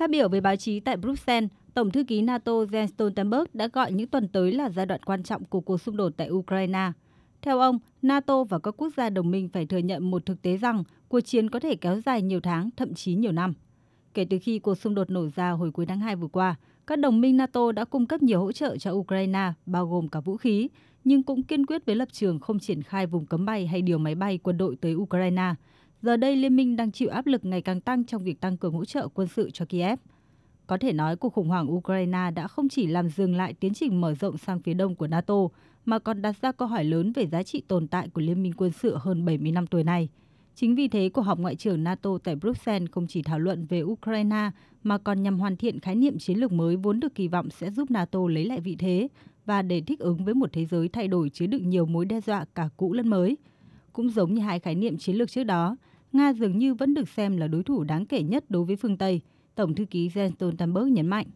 Phát biểu với báo chí tại Bruxelles, Tổng thư ký NATO Jens Stoltenberg đã gọi những tuần tới là giai đoạn quan trọng của cuộc xung đột tại Ukraine. Theo ông, NATO và các quốc gia đồng minh phải thừa nhận một thực tế rằng cuộc chiến có thể kéo dài nhiều tháng, thậm chí nhiều năm. Kể từ khi cuộc xung đột nổ ra hồi cuối tháng 2 vừa qua, các đồng minh NATO đã cung cấp nhiều hỗ trợ cho Ukraine, bao gồm cả vũ khí, nhưng cũng kiên quyết với lập trường không triển khai vùng cấm bay hay điều máy bay quân đội tới Ukraine. Giờ đây, Liên minh đang chịu áp lực ngày càng tăng trong việc tăng cường hỗ trợ quân sự cho Kiev. Có thể nói cuộc khủng hoảng Ukraine đã không chỉ làm dừng lại tiến trình mở rộng sang phía đông của NATO, mà còn đặt ra câu hỏi lớn về giá trị tồn tại của Liên minh quân sự hơn 70 năm tuổi này. Chính vì thế, cuộc họp Ngoại trưởng NATO tại Bruxelles không chỉ thảo luận về Ukraine mà còn nhằm hoàn thiện khái niệm chiến lược mới vốn được kỳ vọng sẽ giúp NATO lấy lại vị thế và để thích ứng với một thế giới thay đổi chứa đựng nhiều mối đe dọa cả cũ lẫn mới. Cũng giống như hai khái niệm chiến lược trước đó, Nga dường như vẫn được xem là đối thủ đáng kể nhất đối với phương Tây, Tổng thư ký Jens Stoltenberg nhấn mạnh.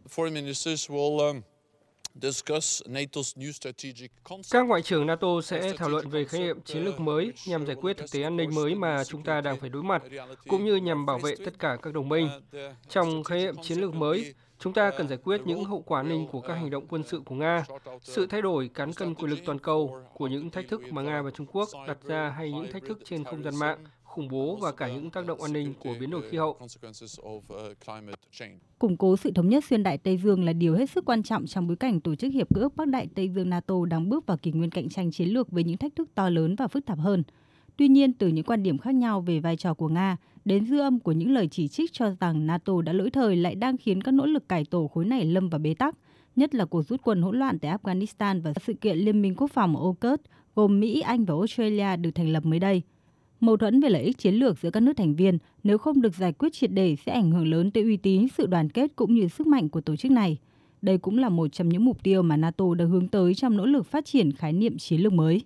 Các ngoại trưởng NATO sẽ thảo luận về khái niệm chiến lược mới nhằm giải quyết thực tế an ninh mới mà chúng ta đang phải đối mặt, cũng như nhằm bảo vệ tất cả các đồng minh. Trong khái niệm chiến lược mới, chúng ta cần giải quyết những hậu quả an ninh của các hành động quân sự của Nga, sự thay đổi cán cân quyền lực toàn cầu của những thách thức mà Nga và Trung Quốc đặt ra hay những thách thức trên không gian mạng, khủng bố và cả những tác động an ninh của biến đổi khí hậu. Củng cố sự thống nhất xuyên đại Tây Dương là điều hết sức quan trọng trong bối cảnh Tổ chức Hiệp ước Bắc Đại Tây Dương NATO đang bước vào kỷ nguyên cạnh tranh chiến lược với những thách thức to lớn và phức tạp hơn. Tuy nhiên, từ những quan điểm khác nhau về vai trò của Nga đến dư âm của những lời chỉ trích cho rằng NATO đã lỗi thời lại đang khiến các nỗ lực cải tổ khối này lâm vào bế tắc, nhất là cuộc rút quân hỗn loạn tại Afghanistan và sự kiện Liên minh quốc phòng AUKUS gồm Mỹ, Anh và Australia được thành lập mới đây. Mâu thuẫn về lợi ích chiến lược giữa các nước thành viên nếu không được giải quyết triệt để sẽ ảnh hưởng lớn tới uy tín, sự đoàn kết cũng như sức mạnh của tổ chức này. Đây cũng là một trong những mục tiêu mà NATO đang hướng tới trong nỗ lực phát triển khái niệm chiến lược mới.